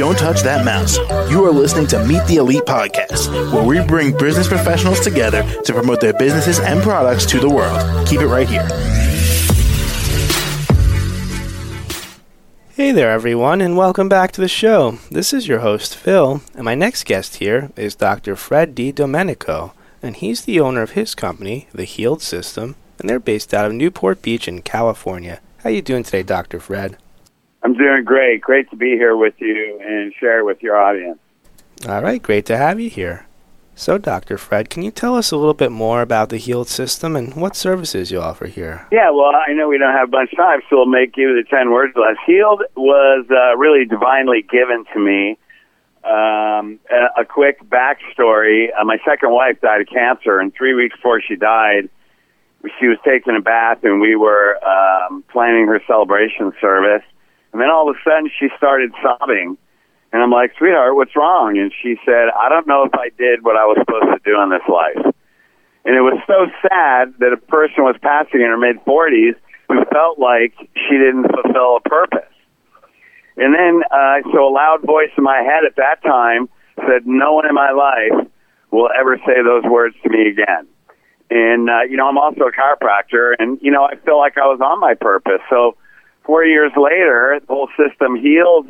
Don't touch that mouse. You are listening to Meet the Elite podcast, where we bring business professionals together to promote their businesses and products to the world. Keep it right here. Hey there, everyone, and welcome back to the show. This is your host, Phil, and my next guest here is Dr. Fred DiDomenico, and he's the owner of his company, The Healed System, and they're based out of Newport Beach in California. How you doing today, Dr. Fred? I'm doing great. Great to be here with you and share with your audience. All right, great to have you here. So, Dr. Fred, can you tell us a little bit more about the Healed System and what services you offer here? Yeah, well, I know we don't have a bunch of time, so we'll make you the 10 words less. Healed was uh, really divinely given to me. Um, a, a quick backstory uh, my second wife died of cancer, and three weeks before she died, she was taking a bath, and we were um, planning her celebration service. And then all of a sudden, she started sobbing and I'm like, sweetheart, what's wrong? And she said, I don't know if I did what I was supposed to do in this life. And it was so sad that a person was passing in her mid 40s who felt like she didn't fulfill a purpose. And then, uh, so a loud voice in my head at that time said, No one in my life will ever say those words to me again. And, uh, you know, I'm also a chiropractor, and, you know, I feel like I was on my purpose. So four years later, the whole system healed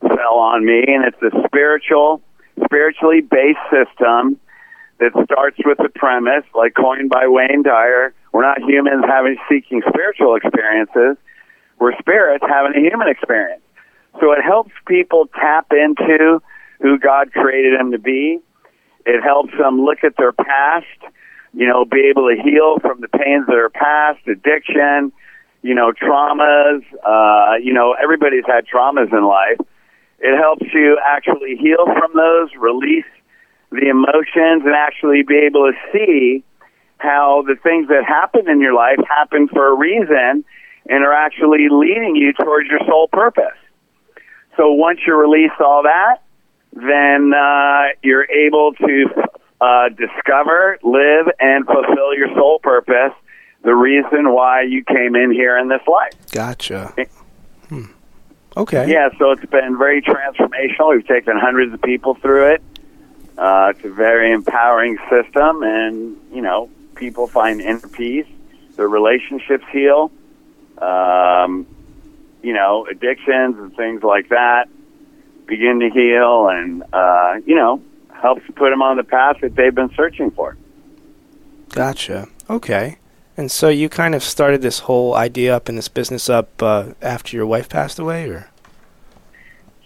fell on me, and it's a spiritual, spiritually based system that starts with the premise, like coined by Wayne Dyer, we're not humans having seeking spiritual experiences. We're spirits having a human experience. So it helps people tap into who God created them to be. It helps them look at their past, you know, be able to heal from the pains of their past, addiction, you know, traumas. Uh, you know, everybody's had traumas in life. It helps you actually heal from those, release the emotions, and actually be able to see how the things that happen in your life happen for a reason and are actually leading you towards your soul purpose. So once you release all that, then uh, you're able to uh, discover, live, and fulfill your soul purpose, the reason why you came in here in this life. Gotcha. Hmm. Okay. Yeah, so it's been very transformational. We've taken hundreds of people through it. Uh, it's a very empowering system, and you know, people find inner peace. Their relationships heal. Um, you know, addictions and things like that begin to heal, and uh, you know, helps put them on the path that they've been searching for. Gotcha. Okay. And so you kind of started this whole idea up and this business up uh, after your wife passed away, or?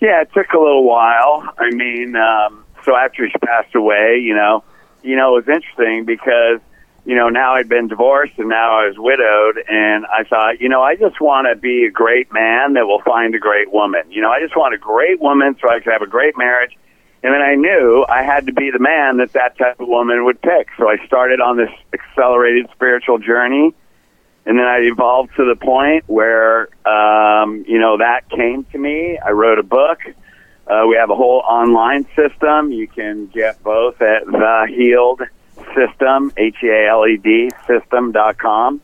Yeah, it took a little while. I mean, um, so after she passed away, you know, you know, it was interesting because you know now I'd been divorced and now I was widowed, and I thought, you know, I just want to be a great man that will find a great woman. You know, I just want a great woman so I can have a great marriage. And then I knew I had to be the man that that type of woman would pick. So I started on this accelerated spiritual journey. And then I evolved to the point where, um, you know, that came to me. I wrote a book. Uh, we have a whole online system. You can get both at the Healed System, H E A L E D system.com.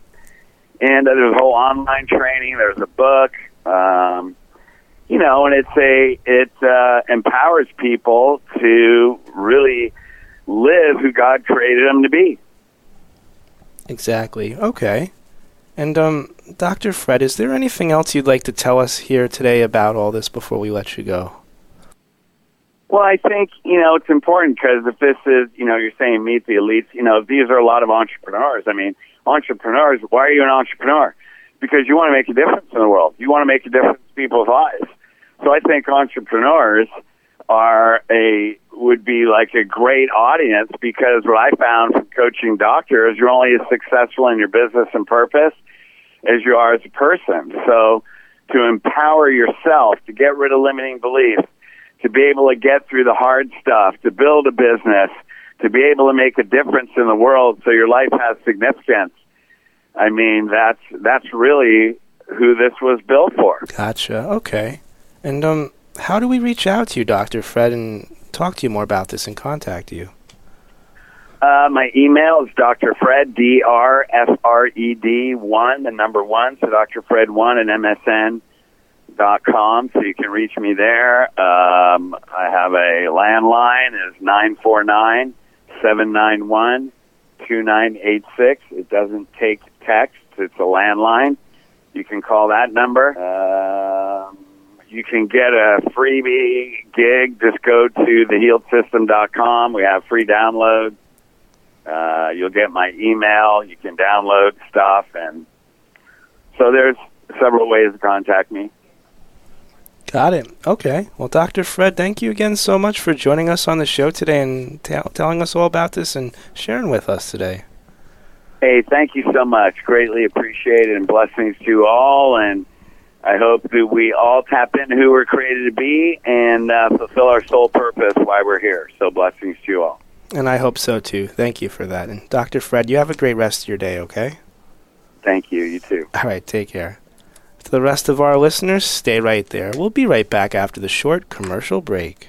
And uh, there's a whole online training. There's a book. Um, you know, and it's a it uh, empowers people to really live who God created them to be. Exactly. Okay. And um, Dr. Fred, is there anything else you'd like to tell us here today about all this before we let you go? Well, I think you know it's important because if this is you know you're saying meet the elites, you know these are a lot of entrepreneurs. I mean, entrepreneurs. Why are you an entrepreneur? Because you want to make a difference in the world. You want to make a difference in people's lives. So I think entrepreneurs are a would be like a great audience because what I found from coaching doctors, you're only as successful in your business and purpose as you are as a person. So to empower yourself, to get rid of limiting beliefs, to be able to get through the hard stuff, to build a business, to be able to make a difference in the world so your life has significance. I mean, that's that's really who this was built for. Gotcha. Okay. And um, how do we reach out to you, Dr. Fred, and talk to you more about this and contact you? Uh, my email is Dr. Fred, D R F R E D 1, the number 1, so Dr. Fred 1 at MSN. dot com, so you can reach me there. Um, I have a landline is nine four nine seven nine one two nine eight six. It doesn't take text; it's a landline. You can call that number. Um, you can get a freebie gig. Just go to thehealedsystem.com. We have free downloads. Uh, you'll get my email. You can download stuff, and so there's several ways to contact me. Got it. Okay. Well, Dr. Fred, thank you again so much for joining us on the show today and t- telling us all about this and sharing with us today. Hey, thank you so much. Greatly appreciated and blessings to you all. And I hope that we all tap into who we're created to be and uh, fulfill our sole purpose why we're here. So blessings to you all. And I hope so too. Thank you for that. And Dr. Fred, you have a great rest of your day, okay? Thank you. You too. All right. Take care. To the rest of our listeners, stay right there. We'll be right back after the short commercial break.